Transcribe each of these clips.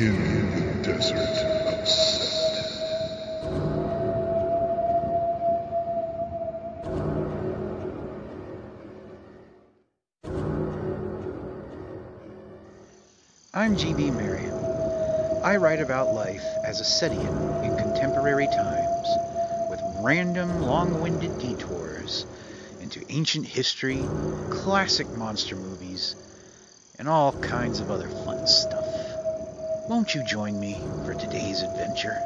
in the desert of Set. I'm G.B. Merriam. I write about life as a Setian in contemporary times, with random, long winded detours into ancient history, classic monster movies, and all kinds of other fun stuff. Won't you join me for today's adventure?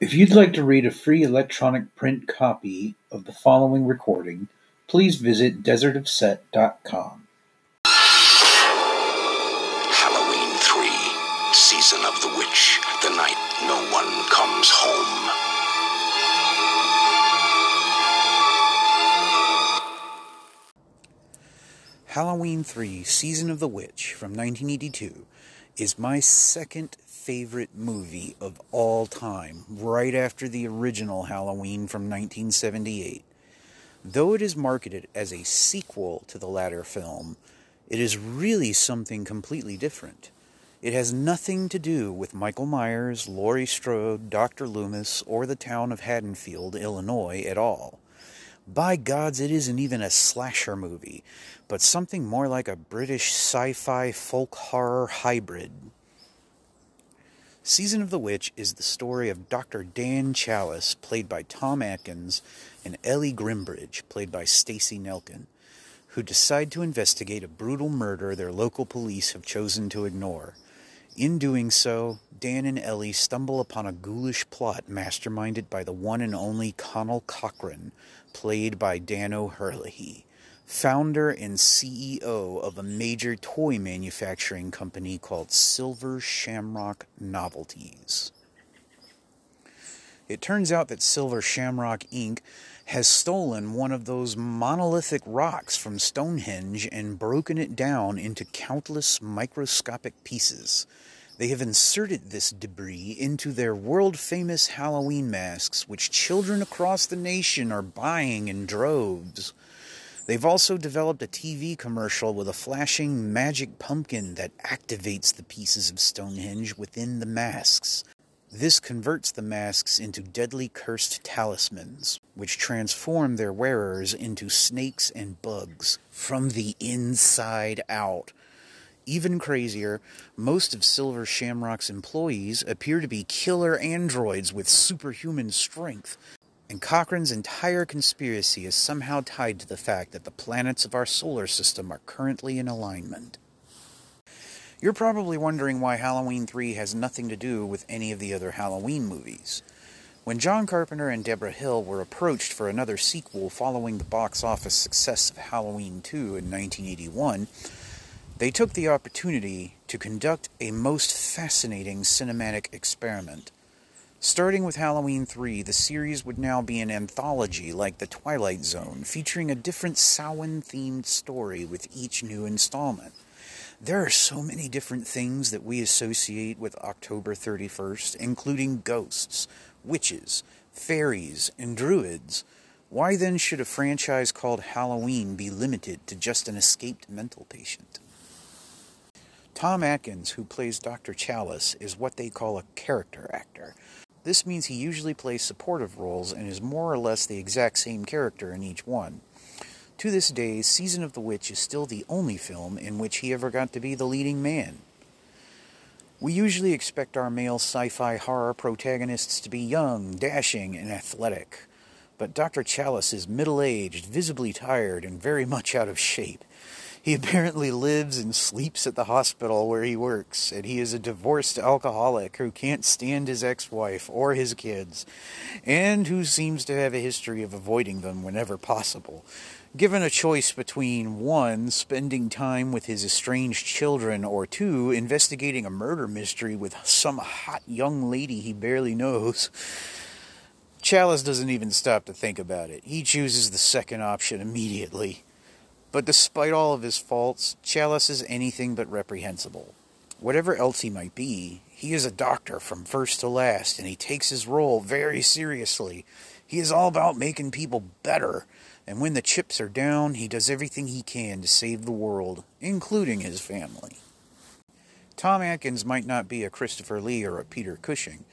If you'd like to read a free electronic print copy of the following recording, please visit desertofset.com. Halloween 3 Season of the Witch from 1982 is my second favorite movie of all time, right after the original Halloween from 1978. Though it is marketed as a sequel to the latter film, it is really something completely different. It has nothing to do with Michael Myers, Laurie Strode, Dr. Loomis, or the town of Haddonfield, Illinois at all. By gods, it isn't even a slasher movie, but something more like a British sci fi folk horror hybrid. Season of the Witch is the story of Dr. Dan Challis, played by Tom Atkins, and Ellie Grimbridge, played by Stacy Nelkin, who decide to investigate a brutal murder their local police have chosen to ignore. In doing so, Dan and Ellie stumble upon a ghoulish plot masterminded by the one and only Conal Cochran, played by Dan O'Herlihy, founder and CEO of a major toy manufacturing company called Silver Shamrock Novelties. It turns out that Silver Shamrock Inc. has stolen one of those monolithic rocks from Stonehenge and broken it down into countless microscopic pieces. They have inserted this debris into their world famous Halloween masks, which children across the nation are buying in droves. They've also developed a TV commercial with a flashing magic pumpkin that activates the pieces of Stonehenge within the masks. This converts the masks into deadly cursed talismans, which transform their wearers into snakes and bugs from the inside out. Even crazier, most of Silver Shamrock's employees appear to be killer androids with superhuman strength, and Cochran's entire conspiracy is somehow tied to the fact that the planets of our solar system are currently in alignment. You're probably wondering why Halloween 3 has nothing to do with any of the other Halloween movies. When John Carpenter and Deborah Hill were approached for another sequel following the box office success of Halloween 2 in 1981, they took the opportunity to conduct a most fascinating cinematic experiment. Starting with Halloween 3, the series would now be an anthology like The Twilight Zone, featuring a different Samhain themed story with each new installment. There are so many different things that we associate with October 31st, including ghosts, witches, fairies, and druids. Why then should a franchise called Halloween be limited to just an escaped mental patient? Tom Atkins, who plays Dr. Challis, is what they call a character actor. This means he usually plays supportive roles and is more or less the exact same character in each one. To this day, Season of the Witch is still the only film in which he ever got to be the leading man. We usually expect our male sci fi horror protagonists to be young, dashing, and athletic, but Dr. Challis is middle aged, visibly tired, and very much out of shape. He apparently lives and sleeps at the hospital where he works, and he is a divorced alcoholic who can't stand his ex wife or his kids, and who seems to have a history of avoiding them whenever possible. Given a choice between one, spending time with his estranged children, or two, investigating a murder mystery with some hot young lady he barely knows, Challis doesn't even stop to think about it. He chooses the second option immediately. But despite all of his faults, Challis is anything but reprehensible. Whatever else he might be, he is a doctor from first to last, and he takes his role very seriously. He is all about making people better, and when the chips are down, he does everything he can to save the world, including his family. Tom Atkins might not be a Christopher Lee or a Peter Cushing,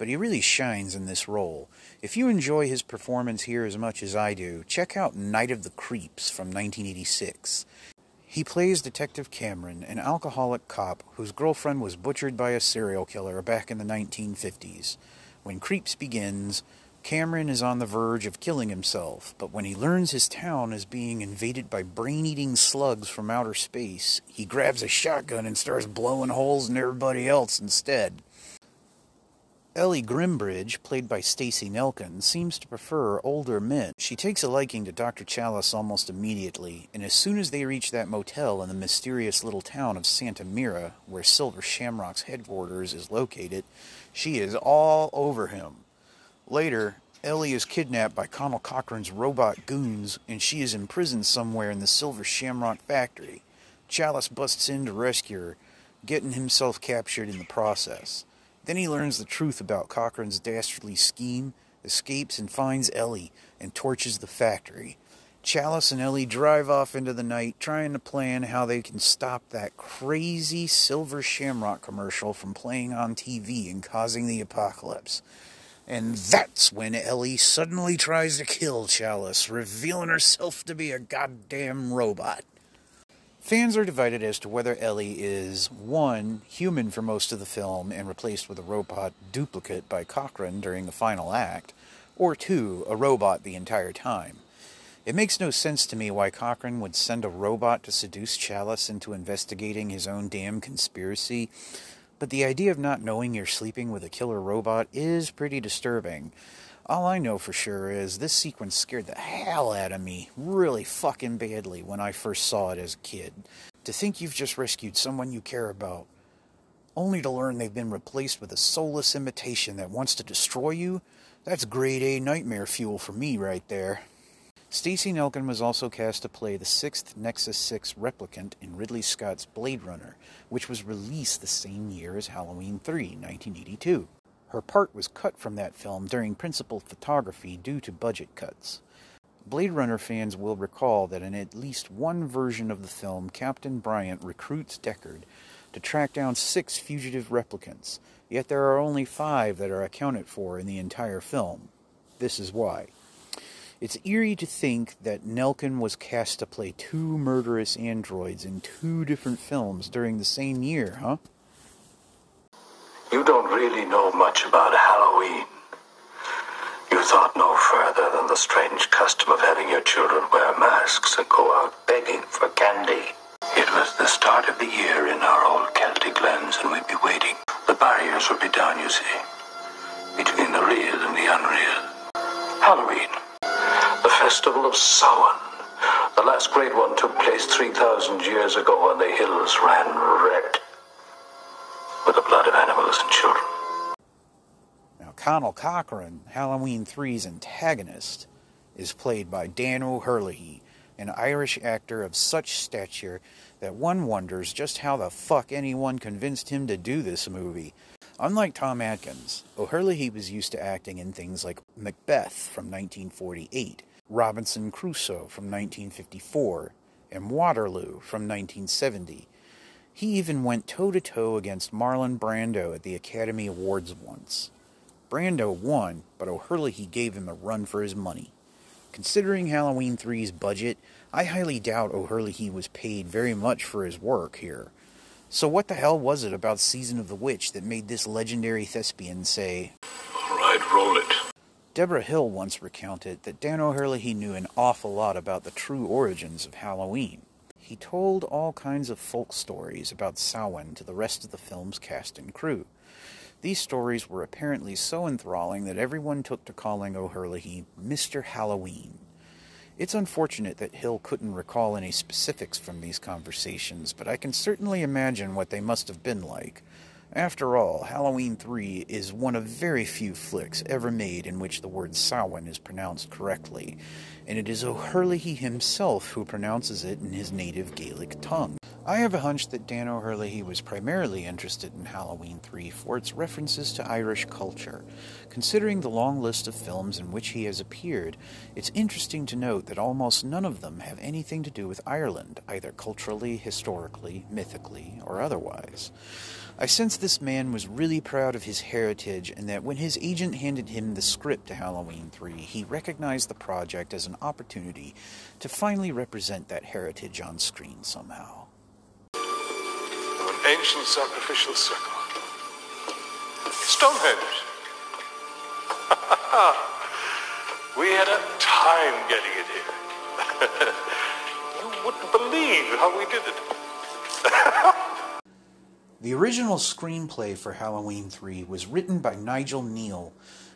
but he really shines in this role. If you enjoy his performance here as much as I do, check out Night of the Creeps from 1986. He plays Detective Cameron, an alcoholic cop whose girlfriend was butchered by a serial killer back in the 1950s. When Creeps begins, Cameron is on the verge of killing himself, but when he learns his town is being invaded by brain eating slugs from outer space, he grabs a shotgun and starts blowing holes in everybody else instead. Ellie Grimbridge, played by Stacy Nelkin, seems to prefer older men. She takes a liking to Dr. Challis almost immediately, and as soon as they reach that motel in the mysterious little town of Santa Mira, where Silver Shamrock's headquarters is located, she is all over him. Later, Ellie is kidnapped by Conal Cochran's robot goons, and she is imprisoned somewhere in the Silver Shamrock factory. Challis busts in to rescue her, getting himself captured in the process. Then he learns the truth about Cochran's dastardly scheme, escapes and finds Ellie, and torches the factory. Challis and Ellie drive off into the night, trying to plan how they can stop that crazy Silver Shamrock commercial from playing on TV and causing the apocalypse. And that's when Ellie suddenly tries to kill Challis, revealing herself to be a goddamn robot. Fans are divided as to whether Ellie is, one, human for most of the film and replaced with a robot duplicate by Cochran during the final act, or two, a robot the entire time. It makes no sense to me why Cochran would send a robot to seduce Challis into investigating his own damn conspiracy, but the idea of not knowing you're sleeping with a killer robot is pretty disturbing. All I know for sure is this sequence scared the hell out of me really fucking badly when I first saw it as a kid. To think you've just rescued someone you care about, only to learn they've been replaced with a soulless imitation that wants to destroy you, that's grade A nightmare fuel for me right there. Stacy Nelkin was also cast to play the sixth Nexus 6 replicant in Ridley Scott's Blade Runner, which was released the same year as Halloween 3, 1982. Her part was cut from that film during principal photography due to budget cuts. Blade Runner fans will recall that in at least one version of the film, Captain Bryant recruits Deckard to track down six fugitive replicants, yet there are only five that are accounted for in the entire film. This is why. It's eerie to think that Nelkin was cast to play two murderous androids in two different films during the same year, huh? You don't really know much about Halloween. You thought no further than the strange custom of having your children wear masks and go out begging for candy. It was the start of the year in our old Celtic lands, and we'd be waiting. The barriers would be down, you see, between the real and the unreal. Halloween, the festival of Samhain. The last great one took place 3,000 years ago, and the hills ran red with the blood of animals and children. Now, Conal Cochran, Halloween 3's antagonist, is played by Dan O'Herlihy, an Irish actor of such stature that one wonders just how the fuck anyone convinced him to do this movie. Unlike Tom Atkins, O'Herlihy was used to acting in things like Macbeth from 1948, Robinson Crusoe from 1954, and Waterloo from 1970. He even went toe to toe against Marlon Brando at the Academy Awards once. Brando won, but O'Herlihy gave him a run for his money. Considering Halloween 3's budget, I highly doubt O'Herlihy was paid very much for his work here. So what the hell was it about Season of the Witch that made this legendary thespian say, All right, roll it. Deborah Hill once recounted that Dan O'Herlihy knew an awful lot about the true origins of Halloween. He told all kinds of folk stories about Samhain to the rest of the film's cast and crew. These stories were apparently so enthralling that everyone took to calling O'Herlihy Mr. Halloween. It's unfortunate that Hill couldn't recall any specifics from these conversations, but I can certainly imagine what they must have been like. After all, Halloween 3 is one of very few flicks ever made in which the word Samhain is pronounced correctly, and it is O'Herlihy himself who pronounces it in his native Gaelic tongue. I have a hunch that Dan O'Herlihy was primarily interested in Halloween 3 for its references to Irish culture. Considering the long list of films in which he has appeared, it's interesting to note that almost none of them have anything to do with Ireland, either culturally, historically, mythically, or otherwise. I sense this man was really proud of his heritage and that when his agent handed him the script to Halloween 3, he recognized the project as an opportunity to finally represent that heritage on screen somehow. An ancient sacrificial circle. Stonehenge. we had a time getting it here. you wouldn't believe how we did it. The original screenplay for Halloween 3 was written by Nigel Kneale,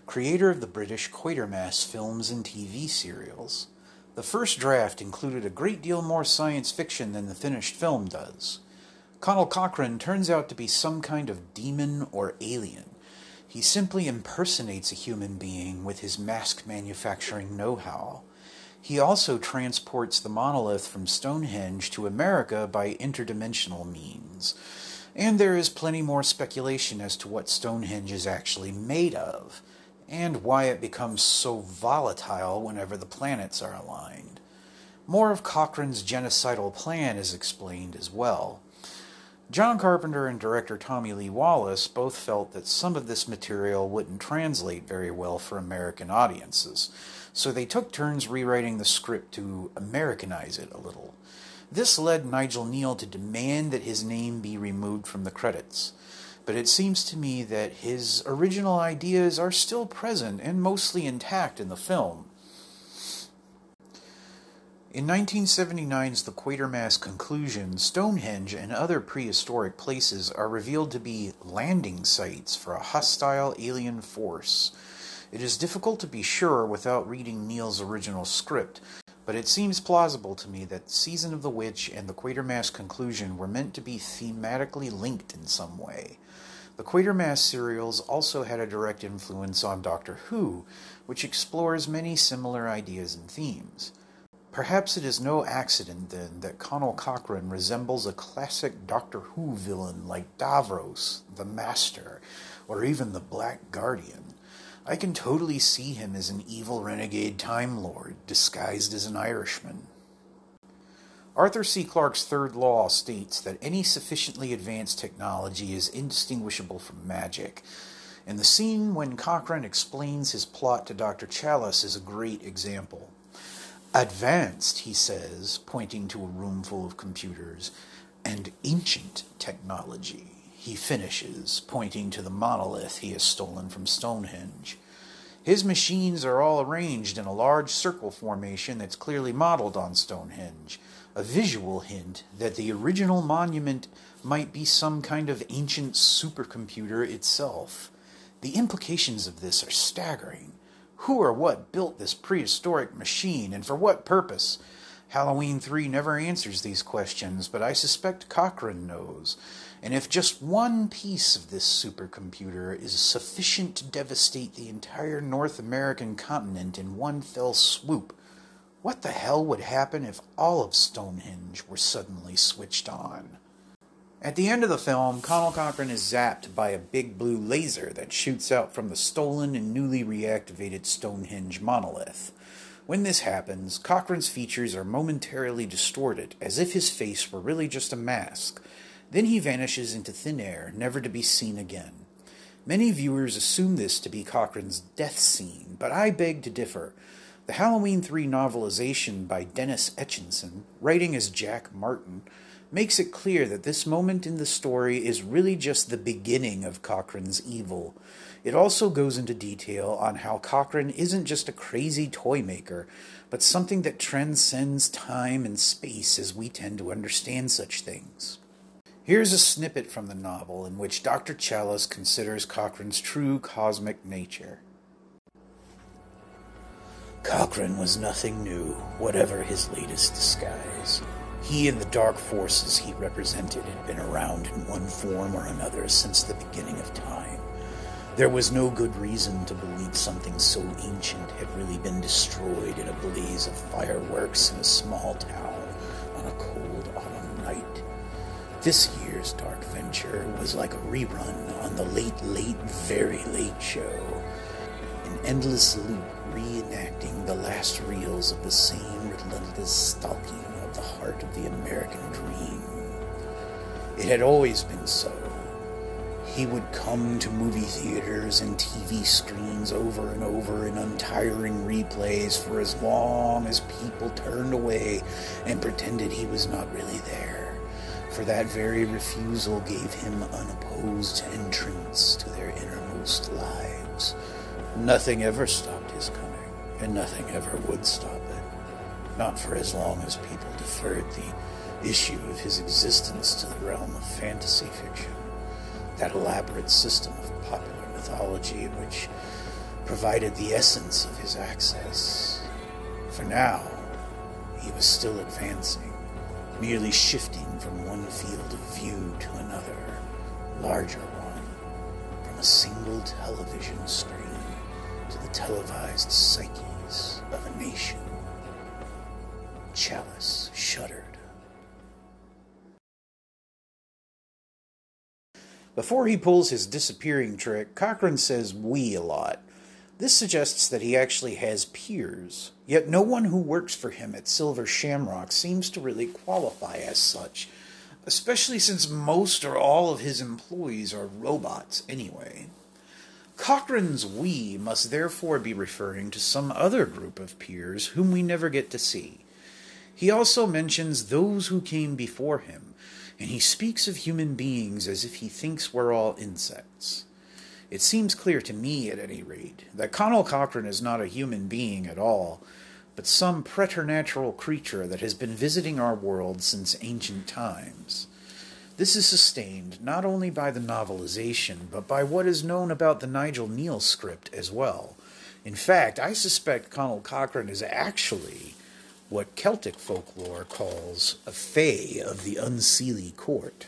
creator of the British Quatermass films and TV serials. The first draft included a great deal more science fiction than the finished film does. Conal Cochran turns out to be some kind of demon or alien. He simply impersonates a human being with his mask manufacturing know how. He also transports the monolith from Stonehenge to America by interdimensional means and there is plenty more speculation as to what Stonehenge is actually made of, and why it becomes so volatile whenever the planets are aligned. More of Cochran's genocidal plan is explained as well. John Carpenter and director Tommy Lee Wallace both felt that some of this material wouldn't translate very well for American audiences, so they took turns rewriting the script to Americanize it a little. This led Nigel Kneale to demand that his name be removed from the credits. But it seems to me that his original ideas are still present and mostly intact in the film. In 1979's The Quatermass Conclusion, Stonehenge and other prehistoric places are revealed to be landing sites for a hostile alien force. It is difficult to be sure without reading Kneale's original script, but it seems plausible to me that Season of the Witch and the Quatermass conclusion were meant to be thematically linked in some way. The Quatermass serials also had a direct influence on Doctor Who, which explores many similar ideas and themes. Perhaps it is no accident, then, that Conal Cochran resembles a classic Doctor Who villain like Davros, the Master, or even the Black Guardian. I can totally see him as an evil renegade Time Lord disguised as an Irishman. Arthur C. Clarke's third law states that any sufficiently advanced technology is indistinguishable from magic, and the scene when Cochran explains his plot to Dr. Challis is a great example. Advanced, he says, pointing to a room full of computers, and ancient technology he finishes, pointing to the monolith he has stolen from Stonehenge. His machines are all arranged in a large circle formation that's clearly modeled on Stonehenge, a visual hint that the original monument might be some kind of ancient supercomputer itself. The implications of this are staggering. Who or what built this prehistoric machine, and for what purpose? Halloween 3 never answers these questions, but I suspect Cochran knows. And if just one piece of this supercomputer is sufficient to devastate the entire North American continent in one fell swoop, what the hell would happen if all of Stonehenge were suddenly switched on? At the end of the film, Conal Cochran is zapped by a big blue laser that shoots out from the stolen and newly reactivated Stonehenge monolith. When this happens, Cochran's features are momentarily distorted, as if his face were really just a mask, then he vanishes into thin air, never to be seen again. Many viewers assume this to be Cochran's death scene, but I beg to differ. The Halloween 3 novelization by Dennis Etchison, writing as Jack Martin, makes it clear that this moment in the story is really just the beginning of Cochran's evil. It also goes into detail on how Cochran isn't just a crazy toy maker, but something that transcends time and space as we tend to understand such things. Here's a snippet from the novel in which Dr. Challis considers Cochran's true cosmic nature. Cochran was nothing new, whatever his latest disguise. He and the dark forces he represented had been around in one form or another since the beginning of time. There was no good reason to believe something so ancient had really been destroyed in a blaze of fireworks in a small town on a cold autumn night. This year's Dark Venture was like a rerun on the Late Late Very Late Show, an endless loop reenacting the last reels of the same relentless stalking of the heart of the American dream. It had always been so. He would come to movie theaters and TV screens over and over in untiring replays for as long as people turned away and pretended he was not really there. For that very refusal gave him unopposed entrance to their innermost lives. Nothing ever stopped his coming, and nothing ever would stop it. Not for as long as people deferred the issue of his existence to the realm of fantasy fiction that elaborate system of popular mythology which provided the essence of his access. For now, he was still advancing, merely shifting from one field of view to another, larger one, from a single television screen to the televised psyches of a nation. Challis shuddered. Before he pulls his disappearing trick, Cochran says we a lot. This suggests that he actually has peers, yet no one who works for him at Silver Shamrock seems to really qualify as such, especially since most or all of his employees are robots anyway. Cochran's we must therefore be referring to some other group of peers whom we never get to see. He also mentions those who came before him, and he speaks of human beings as if he thinks we're all insects. It seems clear to me, at any rate, that Conal Cochran is not a human being at all, but some preternatural creature that has been visiting our world since ancient times. This is sustained not only by the novelization, but by what is known about the Nigel Kneale script as well. In fact, I suspect Conal Cochran is actually what Celtic folklore calls a fae of the unseelie court.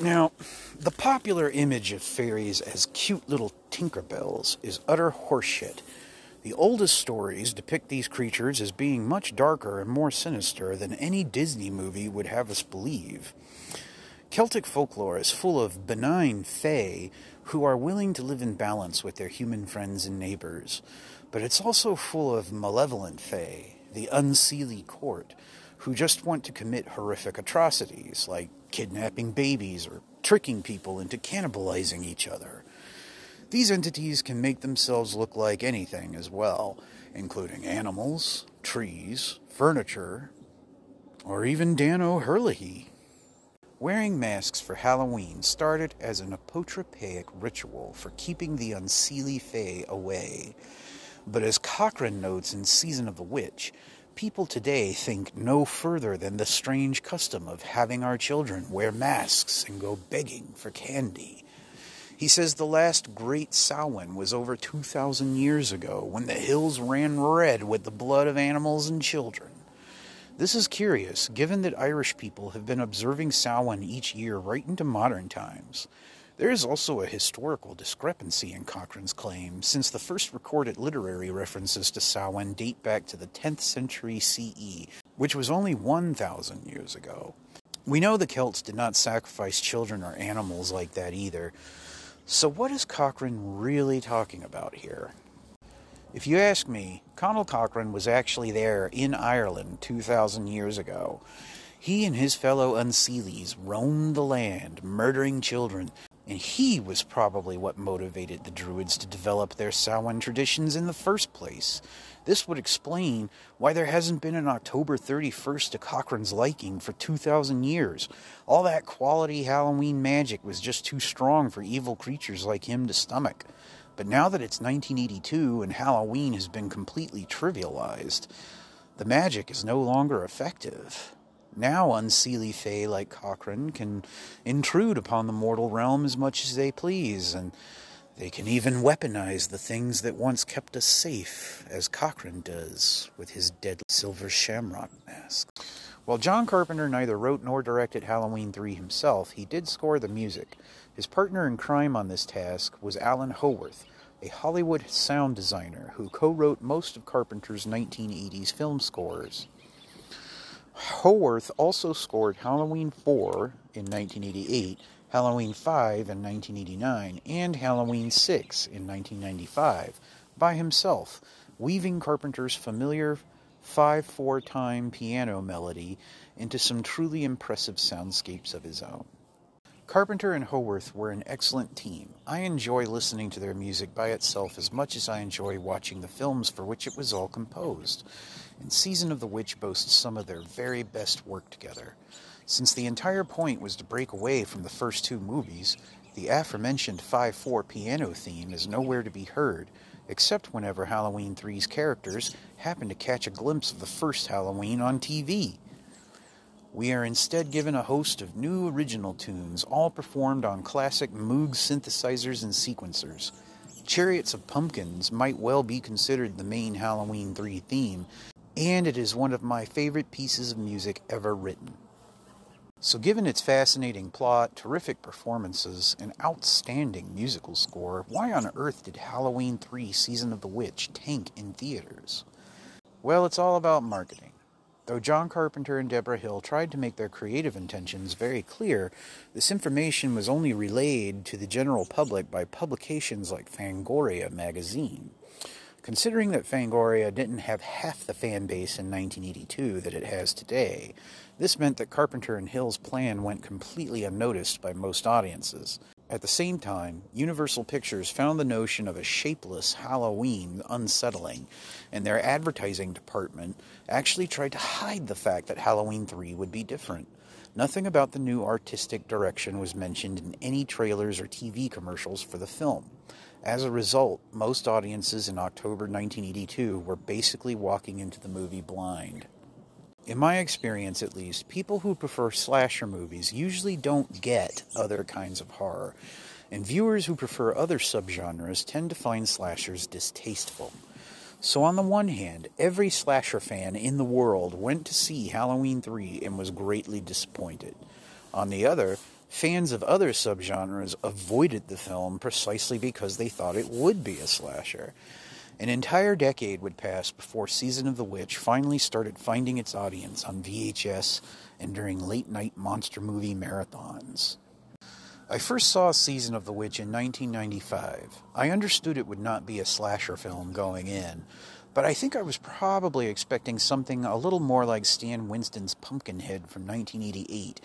Now, the popular image of fairies as cute little Tinkerbells is utter horseshit. The oldest stories depict these creatures as being much darker and more sinister than any Disney movie would have us believe. Celtic folklore is full of benign fae who are willing to live in balance with their human friends and neighbors, but it's also full of malevolent fae, the unseelie court, who just want to commit horrific atrocities like kidnapping babies or tricking people into cannibalizing each other. These entities can make themselves look like anything as well, including animals, trees, furniture, or even Dan O'Herlihy. Wearing masks for Halloween started as an apotropaic ritual for keeping the unseelie fae away. But as Cochran notes in Season of the Witch, people today think no further than the strange custom of having our children wear masks and go begging for candy. He says the last great Samhain was over 2,000 years ago when the hills ran red with the blood of animals and children. This is curious, given that Irish people have been observing Samhain each year right into modern times. There is also a historical discrepancy in Cochran's claim, since the first recorded literary references to Samhain date back to the 10th century CE, which was only 1,000 years ago. We know the Celts did not sacrifice children or animals like that either. So, what is Cochran really talking about here? If you ask me, Conal Cochran was actually there in Ireland 2,000 years ago. He and his fellow Unseelies roamed the land, murdering children, and he was probably what motivated the Druids to develop their Samhain traditions in the first place. This would explain why there hasn't been an October 31st to Cochran's liking for 2,000 years. All that quality Halloween magic was just too strong for evil creatures like him to stomach. But now that it's 1982 and Halloween has been completely trivialized, the magic is no longer effective. Now, unseelie fae like Cochran can intrude upon the mortal realm as much as they please, and they can even weaponize the things that once kept us safe, as Cochran does with his deadly silver shamrock mask. While John Carpenter neither wrote nor directed Halloween 3 himself, he did score the music. His partner in crime on this task was Alan Howarth, a Hollywood sound designer who co wrote most of Carpenter's 1980s film scores. Howarth also scored Halloween 4 in 1988, Halloween 5 in 1989, and Halloween 6 in 1995 by himself, weaving Carpenter's familiar 5 4 time piano melody into some truly impressive soundscapes of his own. Carpenter and Howarth were an excellent team. I enjoy listening to their music by itself as much as I enjoy watching the films for which it was all composed, and Season of the Witch boasts some of their very best work together. Since the entire point was to break away from the first two movies, the aforementioned 5 4 piano theme is nowhere to be heard, except whenever Halloween 3's characters happen to catch a glimpse of the first Halloween on TV. We are instead given a host of new original tunes, all performed on classic Moog synthesizers and sequencers. Chariots of Pumpkins might well be considered the main Halloween 3 theme, and it is one of my favorite pieces of music ever written. So, given its fascinating plot, terrific performances, and outstanding musical score, why on earth did Halloween 3 Season of the Witch tank in theaters? Well, it's all about marketing. Though John Carpenter and Deborah Hill tried to make their creative intentions very clear, this information was only relayed to the general public by publications like Fangoria magazine. Considering that Fangoria didn't have half the fan base in 1982 that it has today, this meant that Carpenter and Hill's plan went completely unnoticed by most audiences. At the same time, Universal Pictures found the notion of a shapeless Halloween unsettling, and their advertising department actually tried to hide the fact that Halloween 3 would be different. Nothing about the new artistic direction was mentioned in any trailers or TV commercials for the film. As a result, most audiences in October 1982 were basically walking into the movie blind. In my experience, at least, people who prefer slasher movies usually don't get other kinds of horror, and viewers who prefer other subgenres tend to find slashers distasteful. So, on the one hand, every slasher fan in the world went to see Halloween 3 and was greatly disappointed. On the other, fans of other subgenres avoided the film precisely because they thought it would be a slasher. An entire decade would pass before Season of the Witch finally started finding its audience on VHS and during late night monster movie marathons. I first saw Season of the Witch in 1995. I understood it would not be a slasher film going in, but I think I was probably expecting something a little more like Stan Winston's Pumpkinhead from 1988,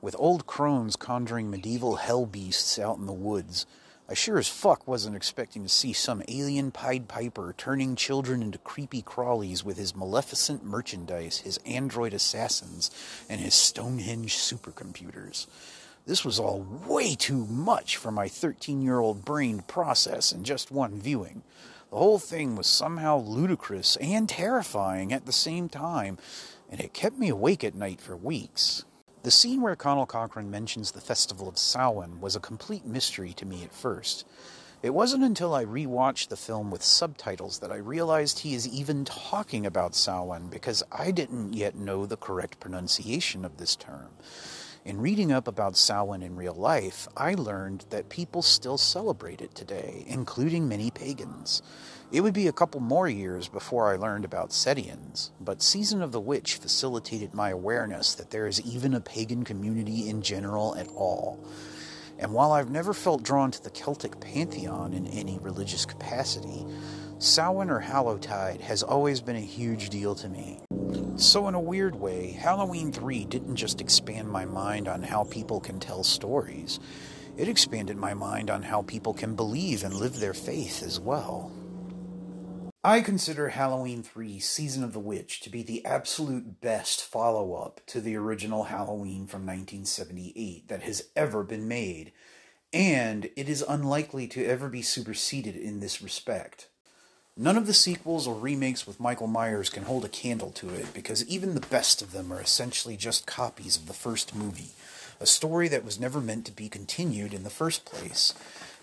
with old crones conjuring medieval hell beasts out in the woods. I sure as fuck wasn't expecting to see some alien Pied Piper turning children into creepy crawlies with his maleficent merchandise, his android assassins, and his Stonehenge supercomputers. This was all way too much for my 13 year old brain to process in just one viewing. The whole thing was somehow ludicrous and terrifying at the same time, and it kept me awake at night for weeks. The scene where Conal Cochran mentions the Festival of Samhain was a complete mystery to me at first. It wasn't until I rewatched the film with subtitles that I realized he is even talking about Samhain because I didn't yet know the correct pronunciation of this term. In reading up about Samhain in real life, I learned that people still celebrate it today, including many pagans. It would be a couple more years before I learned about Setians, but Season of the Witch facilitated my awareness that there is even a pagan community in general at all. And while I've never felt drawn to the Celtic pantheon in any religious capacity, Samhain or Hallowtide has always been a huge deal to me. So, in a weird way, Halloween 3 didn't just expand my mind on how people can tell stories, it expanded my mind on how people can believe and live their faith as well. I consider Halloween 3 Season of the Witch to be the absolute best follow up to the original Halloween from 1978 that has ever been made, and it is unlikely to ever be superseded in this respect. None of the sequels or remakes with Michael Myers can hold a candle to it because even the best of them are essentially just copies of the first movie, a story that was never meant to be continued in the first place.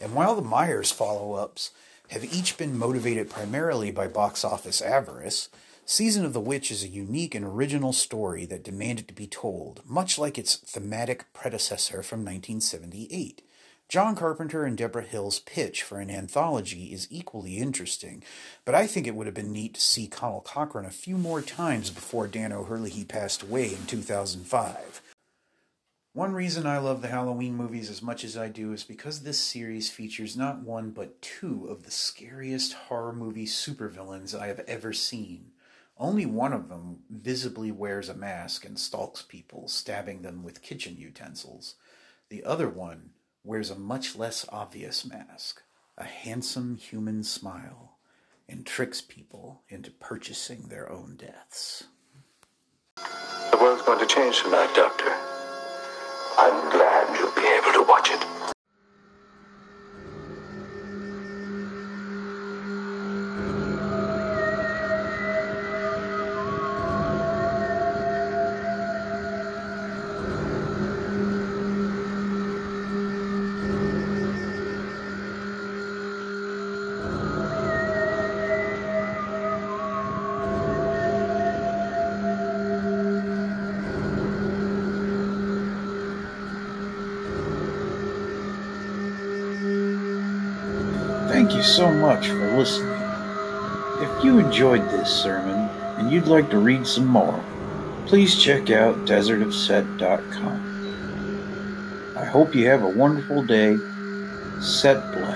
And while the Myers follow ups have each been motivated primarily by box office avarice, Season of the Witch is a unique and original story that demanded to be told, much like its thematic predecessor from 1978. John Carpenter and Deborah Hill's pitch for an anthology is equally interesting, but I think it would have been neat to see Conal Cochran a few more times before Dan O'Herlihy passed away in 2005. One reason I love the Halloween movies as much as I do is because this series features not one but two of the scariest horror movie supervillains I have ever seen. Only one of them visibly wears a mask and stalks people, stabbing them with kitchen utensils. The other one wears a much less obvious mask, a handsome human smile, and tricks people into purchasing their own deaths. The world's going to change tonight, Doctor. I'm glad you'll so much for listening. If you enjoyed this sermon and you'd like to read some more, please check out desertofset.com. I hope you have a wonderful day. Set bless.